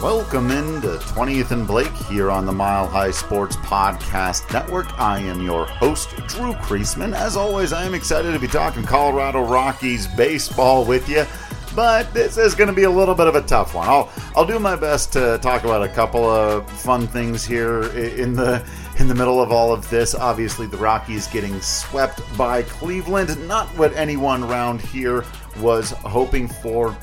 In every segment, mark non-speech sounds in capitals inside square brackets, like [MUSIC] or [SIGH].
Welcome into 20th and Blake here on the Mile High Sports Podcast Network. I am your host, Drew Creasman. As always, I am excited to be talking Colorado Rockies baseball with you, but this is going to be a little bit of a tough one. I'll I'll do my best to talk about a couple of fun things here in the in the middle of all of this. Obviously, the Rockies getting swept by Cleveland, not what anyone around here was hoping for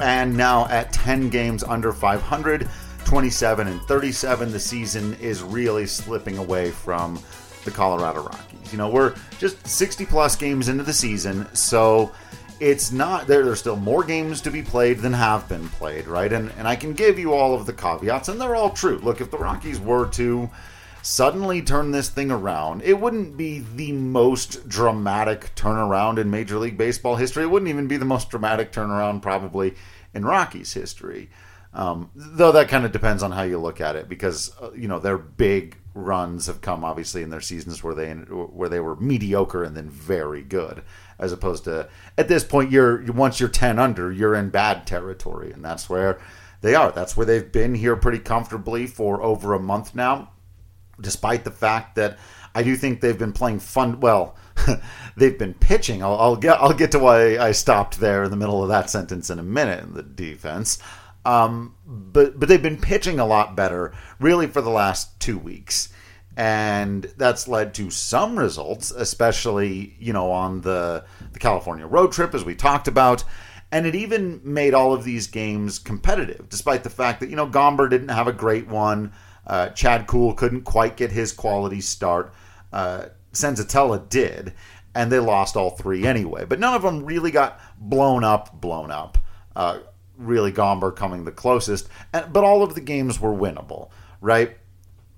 and now at 10 games under 500, 27 and 37, the season is really slipping away from the Colorado Rockies. You know, we're just 60 plus games into the season, so it's not there. There's still more games to be played than have been played, right? And and I can give you all of the caveats, and they're all true. Look, if the Rockies were to suddenly turn this thing around, it wouldn't be the most dramatic turnaround in Major League Baseball history. It wouldn't even be the most dramatic turnaround probably in Rockies history. Um, though that kind of depends on how you look at it, because uh, you know their big runs have come obviously in their seasons where they where they were mediocre and then very good, as opposed to at this point you're once you're ten under you're in bad territory, and that's where they are. That's where they've been here pretty comfortably for over a month now despite the fact that I do think they've been playing fun. Well, [LAUGHS] they've been pitching. I'll, I'll, get I'll get to why I stopped there in the middle of that sentence in a minute in the defense. Um, but but they've been pitching a lot better, really, for the last two weeks, and that's led to some results, especially you know on the the California road trip as we talked about. And it even made all of these games competitive, despite the fact that, you know, Gomber didn't have a great one. Uh, Chad Kuhl couldn't quite get his quality start. Uh, Senzatela did, and they lost all three anyway. But none of them really got blown up, blown up. Uh, really, Gomber coming the closest. And, but all of the games were winnable, right?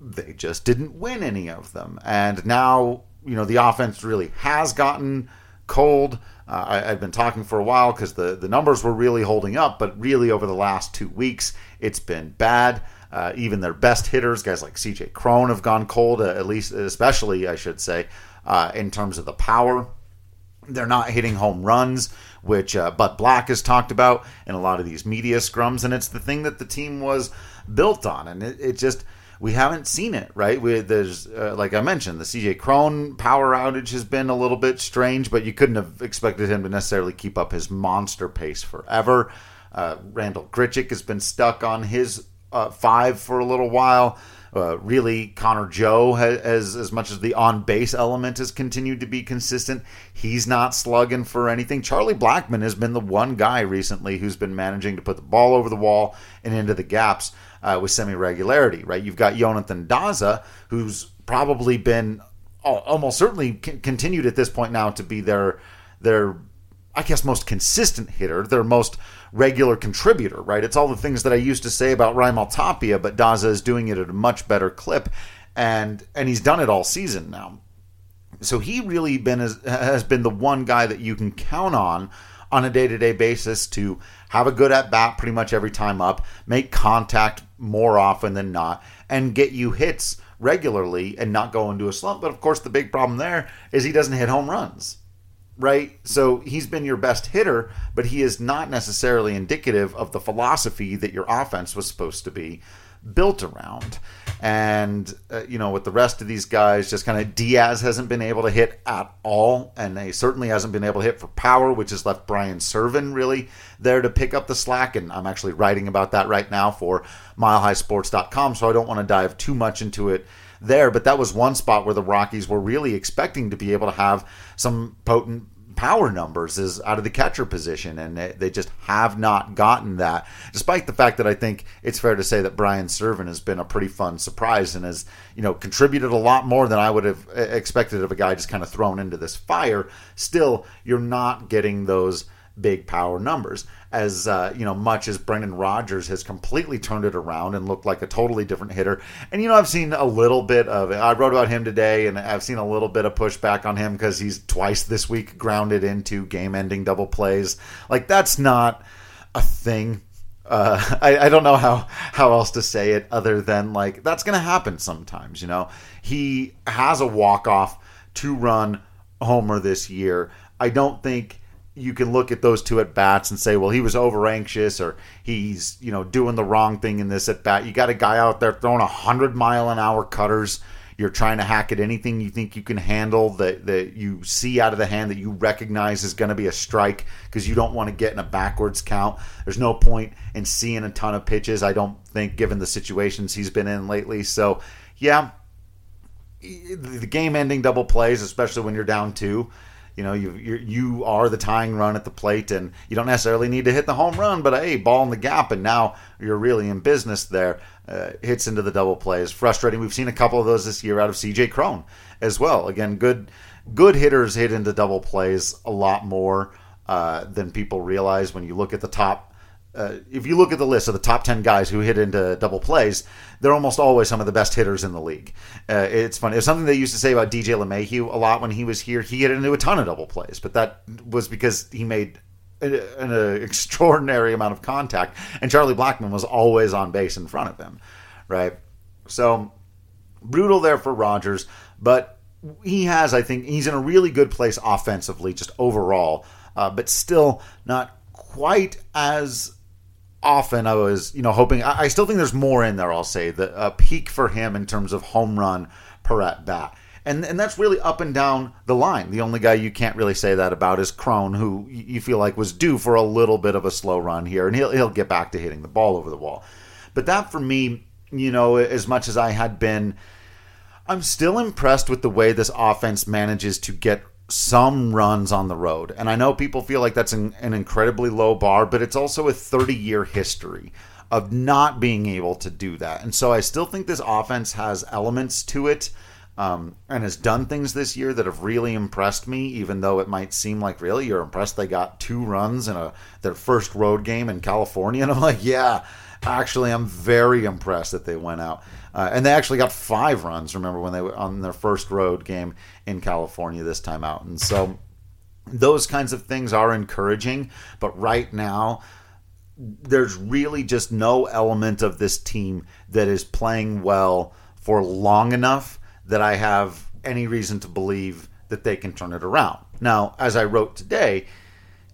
They just didn't win any of them. And now, you know, the offense really has gotten cold. Uh, I, have been talking for a while because the, the numbers were really holding up, but really over the last two weeks, it's been bad. Uh, even their best hitters, guys like CJ Cron, have gone cold, uh, at least, especially, I should say, uh, in terms of the power. They're not hitting home runs, which uh, Bud Black has talked about in a lot of these media scrums, and it's the thing that the team was built on. And it, it just, we haven't seen it, right? We, there's, uh, like I mentioned, the CJ Cron power outage has been a little bit strange, but you couldn't have expected him to necessarily keep up his monster pace forever. Uh, Randal Grichuk has been stuck on his uh, five for a little while. Uh, really, Connor Joe has, as as much as the on base element has continued to be consistent. He's not slugging for anything. Charlie Blackmon has been the one guy recently who's been managing to put the ball over the wall and into the gaps uh, with semi regularity. Right, you've got Jonathan Daza, who's probably been almost certainly continued at this point now to be their their I guess most consistent hitter, their most regular contributor, right? It's all the things that I used to say about Raimel Tapia, but Daza is doing it at a much better clip, and and he's done it all season now. So he really been has been the one guy that you can count on on a day to day basis to have a good at bat pretty much every time up, make contact more often than not, and get you hits regularly and not go into a slump. But of course, the big problem there is he doesn't hit home runs right? So he's been your best hitter, but he is not necessarily indicative of the philosophy that your offense was supposed to be built around. And, uh, you know, with the rest of these guys, just kind of Diaz hasn't been able to hit at all. And he certainly hasn't been able to hit for power, which has left Brian Serven really there to pick up the slack. And I'm actually writing about that right now for milehighsports.com. So I don't want to dive too much into it there. But that was one spot where the Rockies were really expecting to be able to have some potent power numbers is out of the catcher position, and they, just have not gotten that. Despite the fact that I think it's fair to say that Brian Serven has been a pretty fun surprise and has you know contributed a lot more than I would have expected of a guy just kind of thrown into this fire. Still, you're not getting those big power numbers. As uh, you know, much as Brendan Rodgers has completely turned it around and looked like a totally different hitter. And you know, I've seen a little bit of. I wrote about him today, and I've seen a little bit of pushback on him because he's twice this week grounded into game-ending double plays. Like that's not a thing Uh, [LAUGHS] I, I don't know how how else to say it other than like that's going to happen sometimes. You know, he has a walk off two run homer this year. I don't think you can look at those two at bats and say, well, he was over anxious or he's you know doing the wrong thing in this at bat. You got a guy out there throwing a hundred mile an hour cutters. You're trying to hack at anything you think you can handle that that you see out of the hand that you recognize is going to be a strike because you don't want to get in a backwards count. There's no point in seeing a ton of pitches. I don't think, given the situations he's been in lately. So yeah, the game-ending double plays, especially when you're down two you know you you are the tying run at the plate and you don't necessarily need to hit the home run but hey ball in the gap and now you're really in business there. Uh, hits into the double plays frustrating. We've seen a couple of those this year out of CJ Cron as well. Again good good hitters hit into double plays a lot more uh, than people realize when you look at the top uh, if you look at the list of the top 10 guys who hit into double plays, they're almost always some of the best hitters in the league. Uh, it's funny. It's something they used to say about DJ LeMahieu a lot when he was here. He hit into a ton of double plays, but that was because he made an, an [LAUGHS] extraordinary amount of contact, and Charlie Blackmon was always on base in front of him, right? So brutal there for Rodgers, but he has, I think, he's in a really good place offensively, just overall, uh, but still not quite as often I was, you know, hoping. I, I still think there's more in there. I'll say the a peak for him in terms of home run per at bat. And, and that's really up and down the line. The only guy you can't really say that about is Cron, who you feel like was due for a little bit of a slow run here, and he'll he'll get back to hitting the ball over the wall. But that for me, you know, as much as I had been, I'm still impressed with the way this offense manages to get some runs on the road. And I know people feel like that's an, an incredibly low bar, but it's also a 30 year history of not being able to do that. And so I still think this offense has elements to it um, and has done things this year that have really impressed me, even though it might seem like, really, you're impressed they got two runs in a their first road game in California. [LAUGHS] And I'm like, yeah, actually, I'm very impressed that they went out. Uh, and they actually got five runs. Remember when they were on their first road game in California this time out, and so those kinds of things are encouraging. But right now, there's really just no element of this team that is playing well for long enough that I have any reason to believe that they can turn it around. Now, as I wrote today,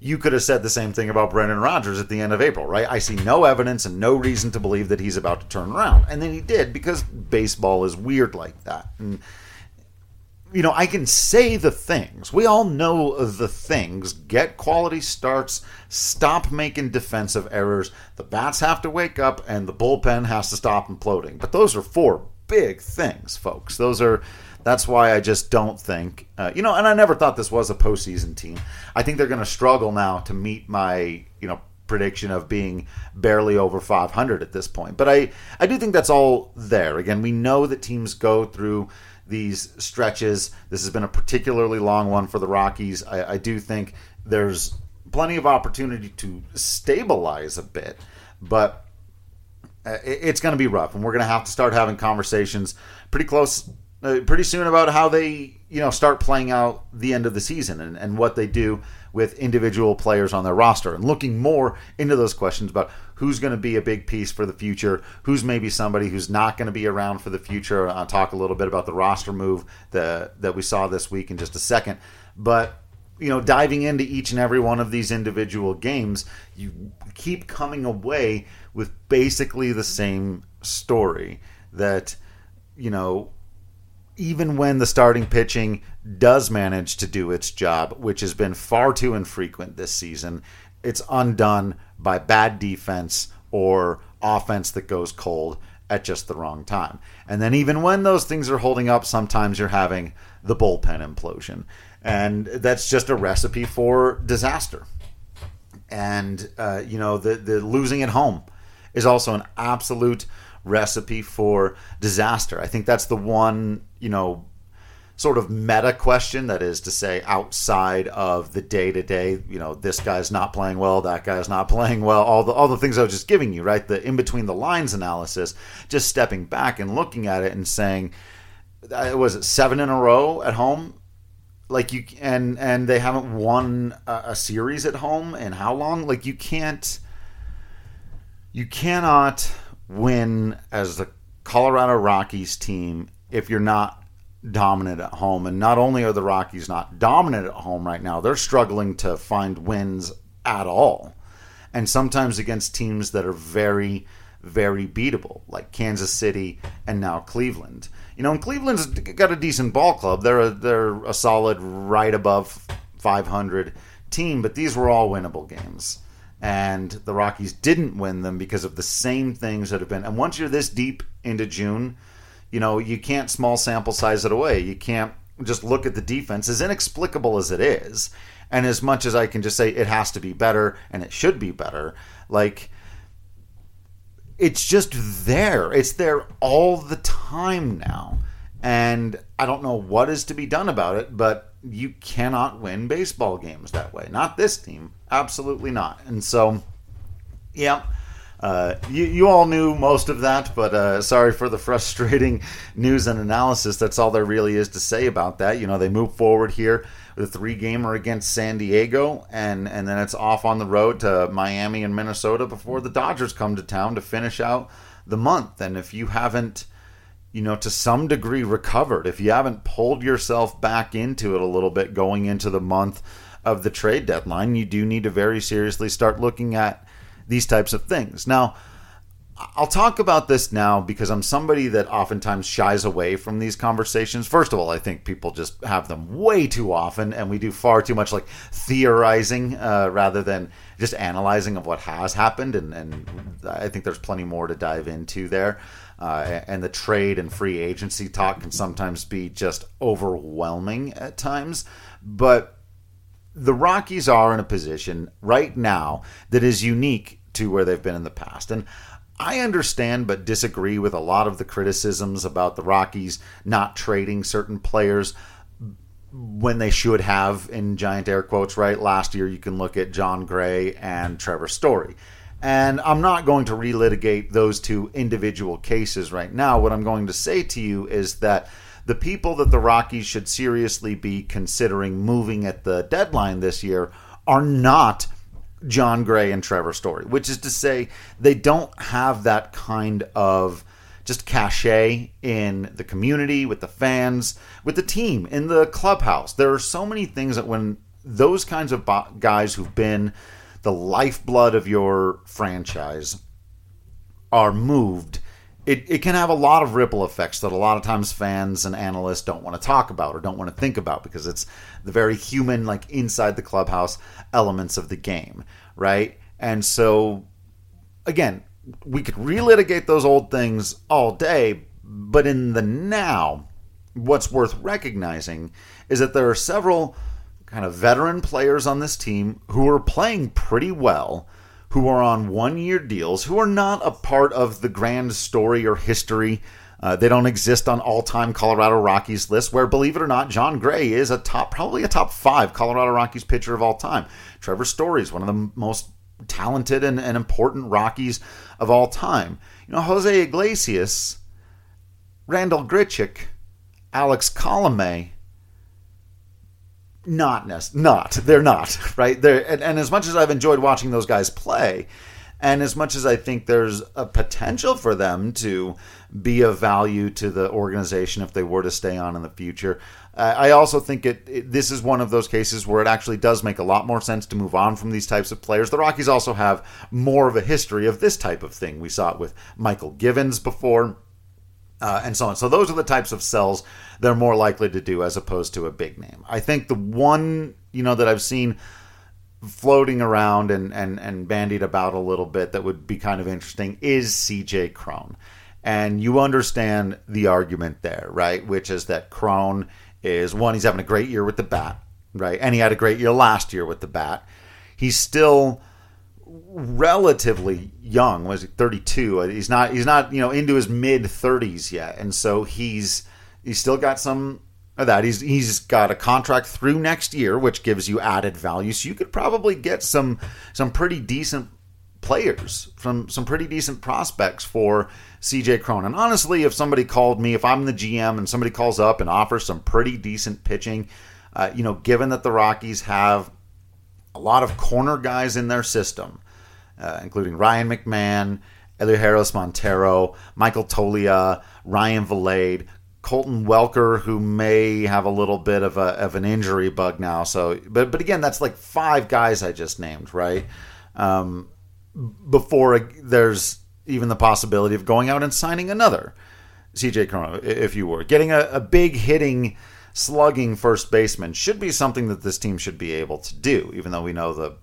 you could have said the same thing about Brendan Rodgers at the end of April, right? I see no evidence and no reason to believe that he's about to turn around. And then he did because baseball is weird like that. And, you know, I can say the things. We all know the things. Get quality starts, stop making defensive errors. The bats have to wake up, and the bullpen has to stop imploding. But those are four big things, folks. Those are that's why I just don't think, uh, you know, and I never thought this was a postseason team. I think they're going to struggle now to meet my, you know, prediction of being barely over 500 at this point. But I, I do think that's all there. Again, we know that teams go through these stretches. This has been a particularly long one for the Rockies. I, I do think there's plenty of opportunity to stabilize a bit, but uh, it's going to be rough, and we're going to have to start having conversations pretty close uh, pretty soon about how they you know start playing out the end of the season and, and what they do with individual players on their roster and looking more into those questions about who's going to be a big piece for the future who's maybe somebody who's not going to be around for the future. I'll talk a little bit about the roster move that that we saw this week in just a second. But you know diving into each and every one of these individual games you keep coming away with basically the same story that you know even when the starting pitching does manage to do its job, which has been far too infrequent this season, it's undone by bad defense or offense that goes cold at just the wrong time. And then, even when those things are holding up, sometimes you're having the bullpen implosion. And that's just a recipe for disaster. And, uh, you know, the, the losing at home is also an absolute recipe for disaster. I think that's the one, you know, sort of meta question that is to say outside of the day to day, you know, this guy's not playing well, that guy's not [LAUGHS] playing well, all the all the things I was just giving you, right? The in between the lines analysis, just stepping back and looking at it and saying uh, was it 7 in a row at home? Like you and and they haven't won a, a series at home and how long? Like you can't You cannot win as the Colorado Rockies team if you're not dominant at home. And not only are the Rockies not dominant at home right now, they're struggling to find wins at all. And sometimes against teams that are very, very beatable, like Kansas City and now Cleveland. You know, and Cleveland's got a decent ball club. They're a, they're a solid right above 500 team, but these were all winnable games. And the Rockies didn't win them because of the same things that have been. And once you're this deep into June, you know, you can't small sample size it away. You can't just look at the defense, as inexplicable as it is. And as much as I can just say it has to be better and it should be better, like it's just there. It's there all the time now. And I don't know what is to be done about it, but you cannot win baseball games that way. Not this team. Absolutely not. And so, yeah. Uh, you, you all knew most of that, but uh, sorry for the [LAUGHS] frustrating news and analysis. That's all there really is to say about that. You know, they move forward here with a three gamer against San Diego, and, and then it's off on the road to Miami and Minnesota before the Dodgers come to town to finish out the month. And if you haven't, you know, to some degree recovered, if you haven't pulled yourself back into it a little bit going into the month of the trade deadline, you do need to very seriously start looking at these types of things. Now, I'll talk about this now because I'm somebody that oftentimes shies away from these conversations. First of all, I think people just have them way too often, and we do far too much like theorizing uh, rather than just analyzing of what has happened. And, and, I think there's plenty more to dive into there. Uh, and the trade and free agency talk can sometimes be just overwhelming at times. But the Rockies are in a position right now that is unique to where they've been in the past. And I understand but disagree with a lot of the criticisms about the Rockies not trading certain players when they should have, in giant air quotes, right? Last year, you can look at Jon Gray and Trevor Story. And I'm not going to relitigate those two individual cases right now. What I'm going to say to you is that the people that the Rockies should seriously be considering moving at the deadline this year are not Jon Gray and Trevor Story, which is to say, they don't have that kind of just cachet in the community, with the fans, with the team, in the clubhouse. There are so many things that when those kinds of guys who've been the lifeblood of your franchise are moved, it, it can have a lot of ripple effects that a lot of times fans and analysts don't want to talk about or don't want to think about because it's the very human, like inside the clubhouse elements of the game, right? And so, again, we could relitigate those old things all day, but in the now, what's worth recognizing is that there are several kind of veteran players on this team who are playing pretty well who are on one year deals, who are not a part of the grand story or history. Uh, they don't exist on all time Colorado Rockies list, where, believe it or not, Jon Gray is a top, probably a top five Colorado Rockies pitcher of all time. Trevor Story is one of the most talented and, and important Rockies of all time. You know, Jose Iglesias, Randal Grichuk, Alex Colome, not not they're not [LAUGHS] right? There and, and, as much as i've enjoyed watching those guys play and as much as i think there's a potential for them to be of value to the organization if they were to stay on in the future i also think it, it, this is one of those cases where it actually does make a lot more sense to move on from these types of players. The rockies also have more of a history of this type of thing. We saw it with mychal givens before uh, and so on. So those are the types of sells they're more likely to do as opposed to a big name. I think the one you know that I've seen floating around and and and bandied about a little bit that would be kind of interesting is CJ Cron. And you understand the argument there, right? Which is that Cron is one, he's having a great year with the bat, right? And he had a great year last year with the bat. He's still relatively young. Was he 32? He's not. He's not. You know, into his mid 30s yet, and so he's he's still got some of that. He's he's got a contract through next year, which gives you added value. So you could probably get some some pretty decent players from some pretty decent prospects for CJ Cronin. Honestly, if somebody called me, if I'm the GM and somebody calls up and offers some pretty decent pitching, uh, you know, given that the Rockies have a lot of corner guys in their system uh, including Ryan McMahon, Elehuris Montero, Michael Toglia, Ryan Vilade, Colton Welker, who may have a little bit of a of an injury bug now. So, but but again, that's like five guys I just named, right? Um, before there's even the possibility of going out and signing another CJ Cron, if you were getting a, a big hitting, slugging first baseman, should be something that this team should be able to do. Even though we know the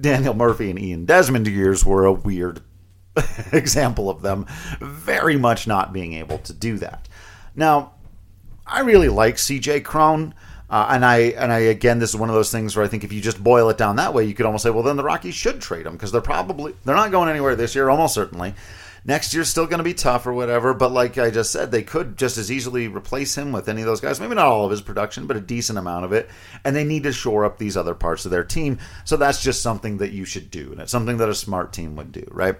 Daniel Murphy and Ian Desmond years were a weird [LAUGHS] example of them very much not being able to do that. Now, I really like CJ Cron. Uh, and I and I again, this is one of those things where I think if you just boil it down that way, you could almost say, well, then the Rockies should trade him because they're probably they're not going anywhere this year, almost certainly. Next year's still going to be tough or whatever, but like I just said, they could just as easily replace him with any of those guys. Maybe not all of his production, but a decent amount of it. And they need to shore up these other parts of their team. So that's just something that you should do, and it's something that a smart team would do, right?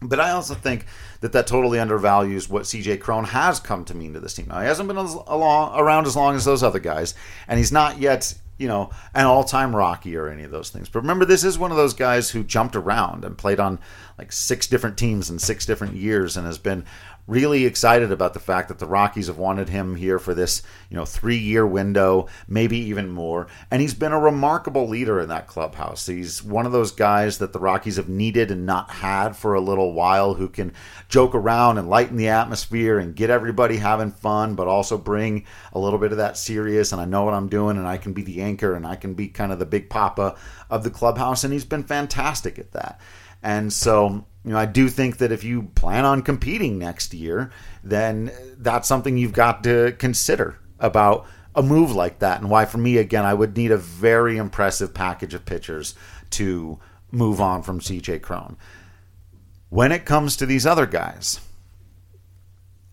But I also think that that totally undervalues what CJ Cron has come to mean to this team. Now, he hasn't been along, around as long as those other guys, and he's not yet, you know, an all-time Rocky or any of those things. But remember, this is one of those guys who jumped around and played on like six different teams in six different years and has been really excited about the fact that the Rockies have wanted him here for this, you know, three year window, maybe even more. And he's been a remarkable leader in that clubhouse. He's one of those guys that the Rockies have needed and not had for a little while who can joke around and lighten the atmosphere and get everybody having fun, but also bring a little bit of that serious. And I know what I'm doing and I can be the anchor and I can be kind of the big papa of the clubhouse. And he's been fantastic at that. And so, you know, I do think that if you plan on competing next year, then that's something you've got to consider about a move like that. And why, for me, again, I would need a very impressive package of pitchers to move on from CJ Cron. When it comes to these other guys,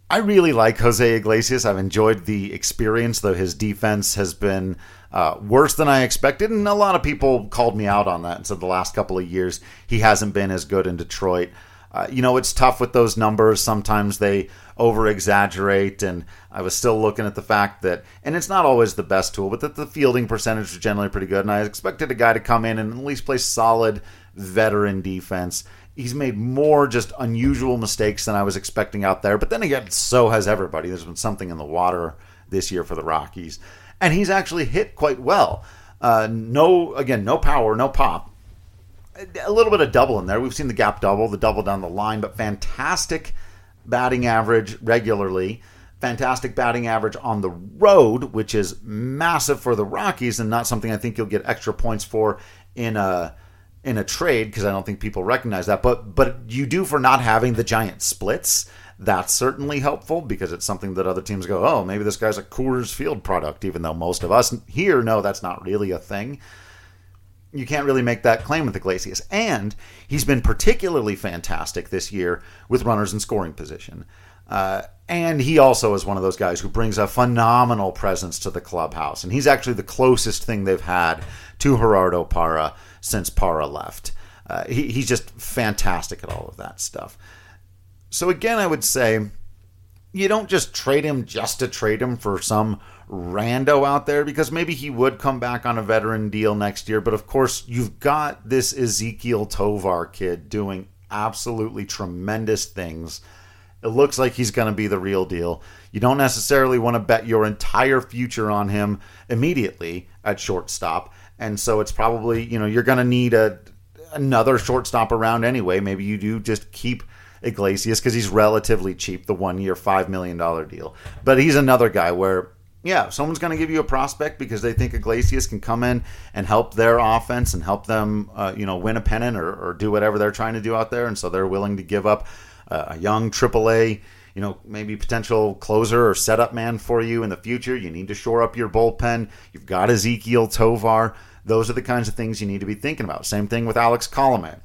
I really like Jose Iglesias. I've enjoyed the experience, though his defense has been uh, worse than I expected. And a lot of people called me out on that and said the last couple of years he hasn't been as good in Detroit. Uh, you know, it's tough with those numbers. Sometimes they over exaggerate. And I was still looking at the fact that, and it's not always the best tool, but that the fielding percentage was generally pretty good. And I expected a guy to come in and at least play solid veteran defense. He's made more just unusual mistakes than I was expecting out there. But then again, so has everybody. There's been something in the water this year for the Rockies and he's actually hit quite well. Uh, no, again, no power, no pop. A little bit of double in there. We've seen the gap double, the double down the line, but fantastic batting average regularly. Fantastic batting average on the road, which is massive for the Rockies, and not something I think you'll get extra points for in a in a trade because I don't think people recognize that. But but you do for not having the giant splits. That's certainly helpful because it's something that other teams go, oh, maybe this guy's a Coors Field product, even though most of us here know that's not really a thing. You can't really make that claim with Iglesias. And he's been particularly fantastic this year with runners in scoring position. Uh, and he also is one of those guys who brings a phenomenal presence to the clubhouse. And he's actually the closest thing they've had to Gerardo Parra since Parra left. Uh, he, he's just fantastic at all of that stuff. So again, I would say you don't just trade him just to trade him for some rando out there because maybe he would come back on a veteran deal next year. But of course, you've got this Ezequiel Tovar kid doing absolutely tremendous things. It looks like he's going to be the real deal. You don't necessarily want to bet your entire future on him immediately at shortstop. And so it's probably, you know, you're going to need a another shortstop around anyway. Maybe you do just keep Iglesias because he's relatively cheap, the one year, $5 million deal. But he's another guy where, yeah, someone's going to give you a prospect because they think Iglesias can come in and help their offense and help them, uh, you know, win a pennant or, or, do whatever they're trying to do out there. And so they're willing to give up a young AAA, you know, maybe potential closer or setup man for you in the future. You need to shore up your bullpen. You've got Ezequiel Tovar. Those are the kinds of things you need to be thinking about. Same thing with Alex Colomé.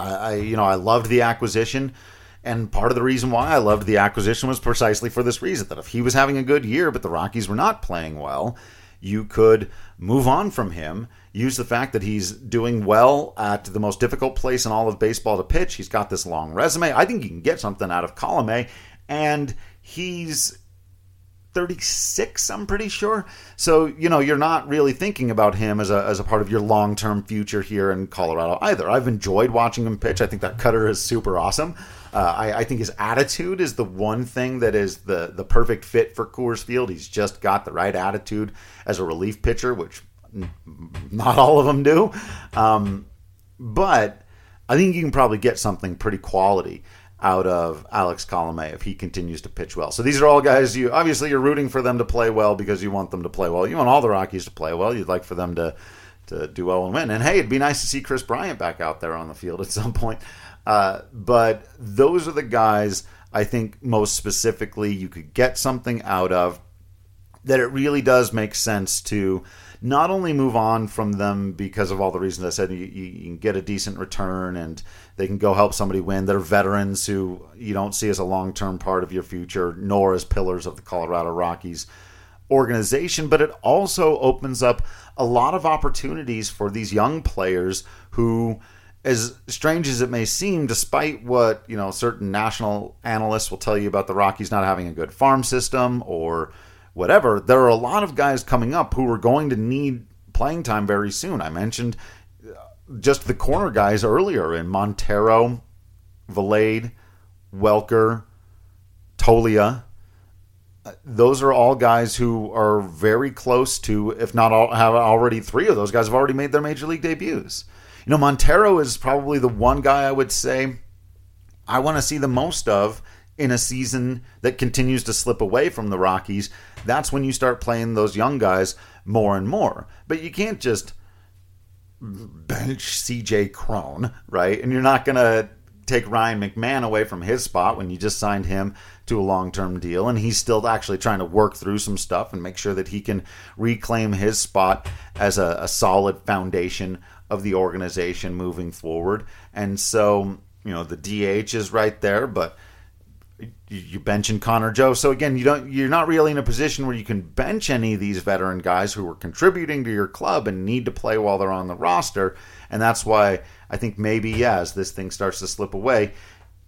I, I you know I loved the acquisition. And part of the reason why I loved the acquisition was precisely for this reason that if he was having a good year, but the Rockies were not playing well, you could move on from him, use the fact that he's doing well at the most difficult place in all of baseball to pitch. He's got this long resume. I think you can get something out of Colomé, and he's 36, I'm pretty sure. So, you know, you're not really thinking about him as a, as a part of your long term future here in Colorado either. I've enjoyed watching him pitch. I think that cutter is super awesome. Uh, I, I, think his attitude is the one thing that is the, the perfect fit for Coors Field. He's just got the right attitude as a relief pitcher, which not all of them do. Um, but I think you can probably get something pretty quality out of Alex Colome if he continues to pitch well. So these are all guys you obviously you're rooting for them to play well because you want them to play well. You want all the Rockies to play well. You'd like for them to to do well and win. And hey, it'd be nice to see Kris Bryant back out there on the field at some point. Uh, but those are the guys I think most specifically you could get something out of that it really does make sense to not only move on from them because of all the reasons I said, you, you, can get a decent return and they can go help somebody win. They're veterans who you don't see as a long term part of your future, nor as pillars of the Colorado Rockies organization, but it also opens up a lot of opportunities for these young players who as strange as it may seem, despite what you know certain national analysts will tell you about the Rockies not having a good farm system or whatever, there are a lot of guys coming up who are going to need playing time very soon. I mentioned uh, just the corner guys earlier in Montero, Vilade, Welker, Toglia. Uh, those are all guys who are very close to, if not all, have already three of those guys have already made their major league debuts. You know, Montero is probably the one guy I would say I want to see the most of in a season that continues to slip away from the Rockies, that's when you start playing those young guys more and more. But you can't just bench CJ Cron, right? And you're not going to take Ryan McMahon away from his spot when you just signed him to a long term deal. And he's still actually trying to work through some stuff and make sure that he can reclaim his spot as a, a solid foundation of the organization moving forward. And so, you know, the DH is right there, but you benching Connor Joe. So again, you don't you're not really in a position where you can bench any of these veteran guys who are contributing to your club and need to play while they're on the roster. And that's why I think maybe yeah, as this thing starts to slip away,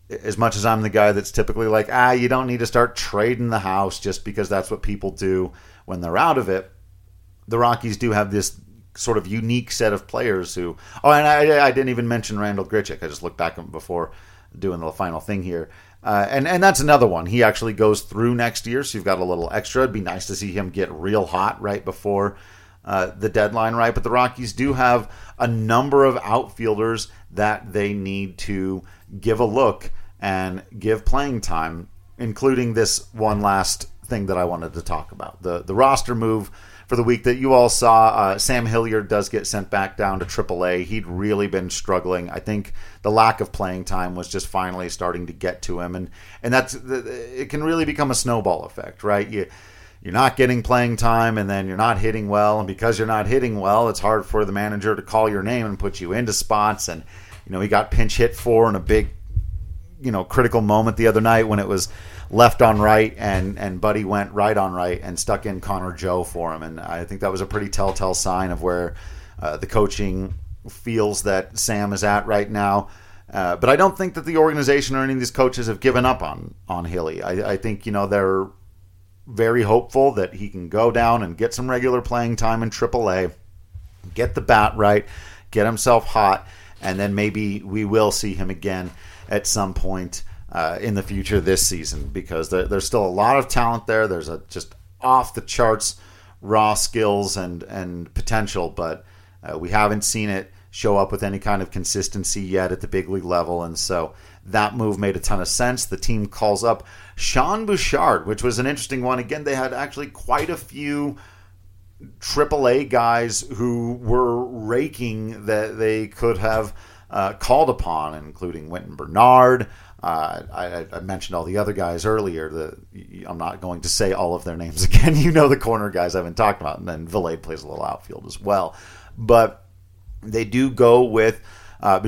as much as I'm the guy that's typically like, ah, you don't need to start trading the house just because that's what people do when they're out of it. The Rockies do have this sort of unique set of players who. Oh, and I, I didn't even mention Randal Grichuk. I just looked back before doing the final thing here. Uh, and and that's another one. He actually goes through next year, so you've got a little extra. It'd be nice to see him get real hot right before uh, the deadline, right? But the Rockies do have a number of outfielders that they need to give a look and give playing time, including this one last thing that I wanted to talk about the the roster move for the week that you all saw. Uh, Sam Hilliard does get sent back down to AAA. He'd really been struggling. I think the lack of playing time was just finally starting to get to him, and and that's it can really become a snowball effect, right? You you're not getting playing time and then you're not hitting well and because you're not hitting well it's hard for the manager to call your name and put you into spots and you know he got pinch hit for in a big you know critical moment the other night when it was left on right, and and Buddy went right on right and stuck in Connor Joe for him, and I think that was a pretty telltale sign of where uh, the coaching feels that Sam is at right now. Uh, but I don't think that the organization or any of these coaches have given up on on Hilly. I, I think you know they're very hopeful that he can go down and get some regular playing time in AAA, get the bat right, get himself hot, and then maybe we will see him again at some point uh, in the future this season because there, there's still a lot of talent there. There's a just off the charts raw skills and and potential, but uh, we haven't seen it show up with any kind of consistency yet at the big league level, and so that move made a ton of sense. The team calls up Sean Bouchard, which was an interesting one. Again, they had actually quite a few AAA guys who were raking that they could have uh, called upon, including Winton Bernard. Uh, I, I, mentioned all the other guys earlier. The, I'm not going to say all of their names [LAUGHS] again. You know the corner guys I've been talking about, and then Vilade plays a little outfield as well. But they do go with uh,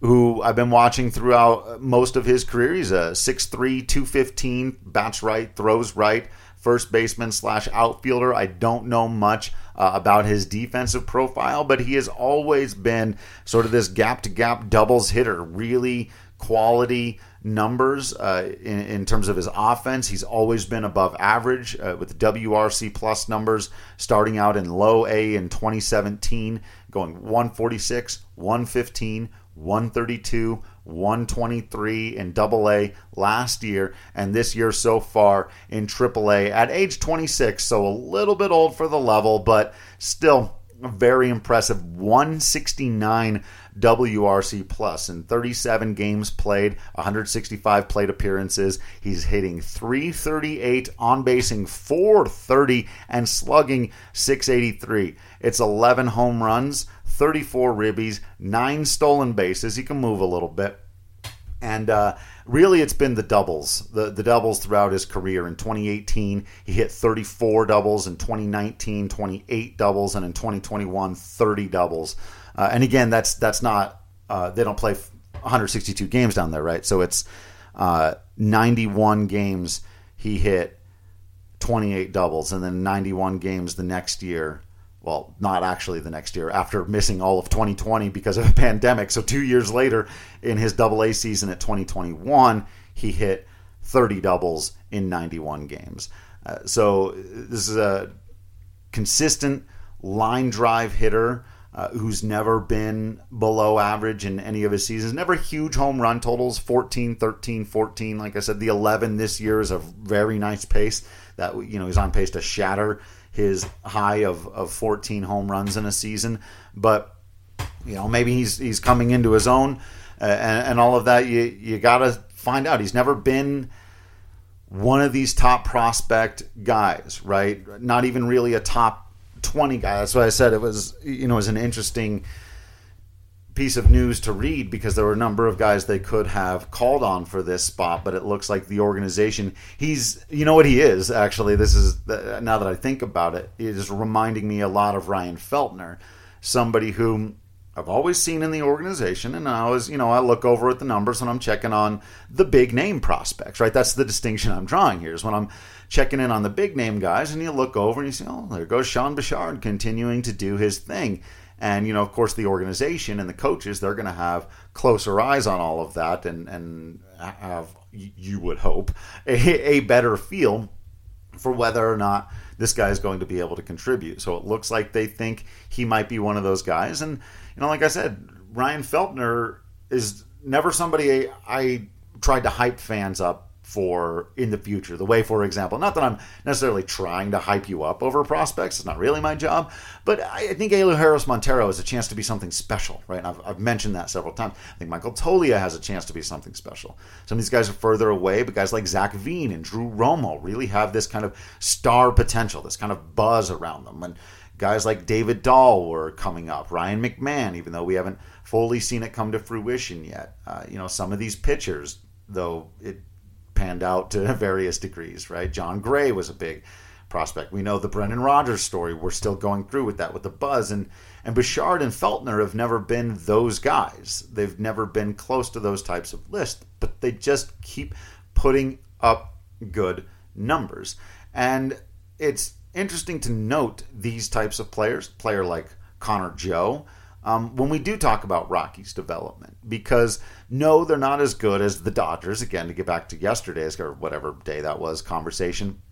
who I've been watching throughout most of his career. He's a 6'3", 215, bats right, throws right, first baseman slash outfielder. I don't know much uh, about his defensive profile, but he has always been sort of this gap to gap doubles hitter, really quality numbers uh, in, in, terms of his offense. He's always been above average uh, with WRC plus numbers starting out in low A in 2017, going 146, 115, 132, 123 in double A last year, and this year so far in triple A at age 26, so a little bit old for the level, but still very impressive 169 WRC plus in 37 games played, 165 plate appearances. He's hitting 338 on basing 430 and slugging 683. It's 11 home runs, 34 ribbies, 9 stolen bases. He can move a little bit. And uh, really, it's been the doubles, the, the doubles throughout his career. In 2018, he hit 34 doubles. In 2019, 28 doubles. And in 2021, 30 doubles. Uh, and again, that's that's not uh, they don't play 162 games down there, right? So it's uh, 91 games he hit 28 doubles, and then 91 games the next year. Well, not actually the next year after missing all of 2020 because of a [LAUGHS] pandemic. So two years later, in his Double A season at 2021, he hit 30 doubles in 91 games. Uh, so this is a consistent line drive hitter uh, who's never been below average in any of his seasons. Never huge home run totals 14, 13, 14. Like I said, the 11 this year is a very nice pace. That, you know, he's on pace to shatter his high of, of 14 home runs in a season. But, you know, maybe he's, he's coming into his own uh, and, and all of that. You, you got to find out. He's never been one of these top prospect guys, right? Not even really a top 20 guy. That's why I said it was, you know, it was an interesting piece of news to read because there were a number of guys they could have called on for this spot, but it looks like the organization, he's, you know what he is, actually. This is, now that I think about it, is reminding me a lot of Ryan Feltner, somebody who I've always seen in the organization, and I always, you know, I look over at the numbers when I'm checking on the big name prospects, right? That's the distinction I'm drawing here is when I'm checking in on the big name guys, and you look over and you say, oh, there goes Sean Bouchard continuing to do his thing. And, you know, of course, the organization and the coaches, they're going to have closer eyes on all of that and, and have, you would hope, a, a better feel for whether or not this guy is going to be able to contribute. So it looks like they think he might be one of those guys. And, you know, like I said, Ryan Feltner is never somebody I tried to hype fans up for in the future. The way, for example, not that I'm necessarily trying to hype you up over prospects, it's not really my job, but I think Elehuris Montero has a chance to be something special, right? I've, I've, mentioned that several times. I think Michael Toglia has a chance to be something special. Some of these guys are further away, but guys like Zach Veen and Drew Romo really have this kind of star potential, this kind of buzz around them. And guys like David Dahl were coming up, Ryan McMahon, even though we haven't fully seen it come to fruition yet. Uh, you know, some of these pitchers, though it panned out to [LAUGHS] various degrees, right? Jon Gray was a big prospect. We know the Brendan Rodgers story. We're still going through with that with the buzz and and Bouchard and Feltner have never been those guys. They've never been close to those types of lists, but they just keep putting up good numbers. And it's interesting to note these types of players, player like Connor Joe, um, when we do talk about Rocky's development, because no, they're not as good as the Dodgers. Again, to get back to yesterday's or whatever day that was conversation.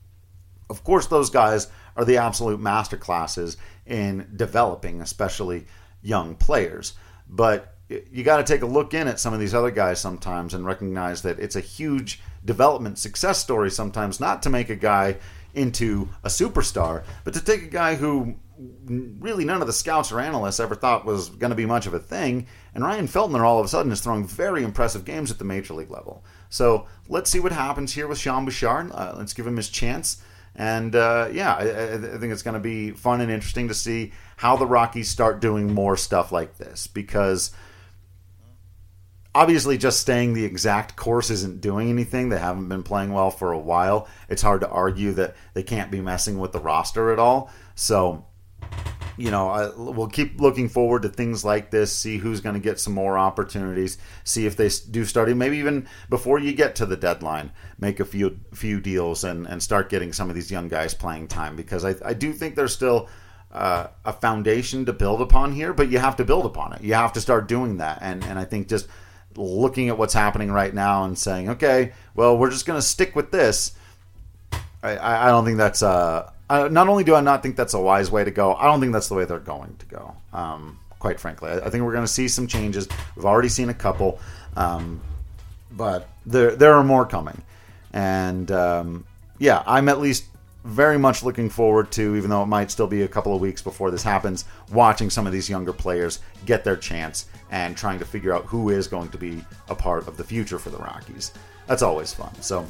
Of course, those guys are the absolute master classes in developing, especially young players. But you got to take a look in at some of these other guys sometimes and recognize that it's a huge development success story sometimes not to make a guy into a superstar, but to take a guy who really none of the scouts or analysts ever thought was going to be much of a thing. And Ryan Feltner all of a sudden is throwing very impressive games at the major league level. So let's see what happens here with Sean Bouchard. Uh, let's give him his chance. And uh, yeah, I, I, think it's going to be fun and interesting to see how the Rockies start doing more stuff like this because obviously just staying the exact course isn't doing anything. They haven't been playing well for a while. It's hard to argue that they can't be messing with the roster at all. So you know, I, we'll keep looking forward to things like this. See who's going to get some more opportunities. See if they do start. Maybe even before you get to the deadline, make a few few deals and and start getting some of these young guys playing time because I I do think there's still. Uh, a foundation to build upon here, but you have to build upon it. You have to start doing that, and and I think just looking at what's happening right now and saying, okay, well, we're just going to stick with this. I, I don't think that's uh, not only do I not think that's a wise way to go, I don't think that's the way they're going to go. Um, quite frankly, I, I think we're going to see some changes. We've already seen a couple, um, but there there are more coming, and um, yeah, I'm at least very much looking forward to, even though it might still be a couple of weeks before this happens, watching some of these younger players get their chance and trying to figure out who is going to be a part of the future for the Rockies. That's always fun. So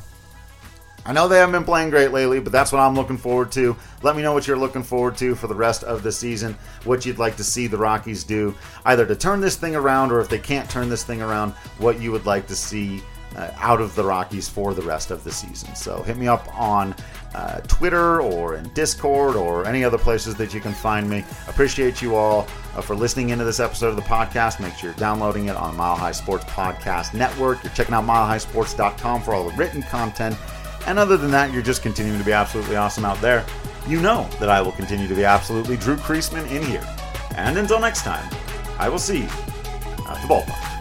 I know they haven't been playing great lately, but that's what I'm looking forward to. Let me know what you're looking forward to for the rest of the season, what you'd like to see the Rockies do, either to turn this thing around or if they can't turn this thing around, what you would like to see uh, out of the Rockies for the rest of the season. So hit me up on uh, Twitter or in Discord or any other places that you can find me. Appreciate you all uh, for listening into this episode of the podcast. Make sure you're downloading it on Mile High Sports Podcast Network. You're checking out milehighsports.com for all the written content. And other than that, you're just continuing to be absolutely awesome out there. You know that I will continue to be absolutely Drew Creasman in here. And until next time, I will see you at the ballpark.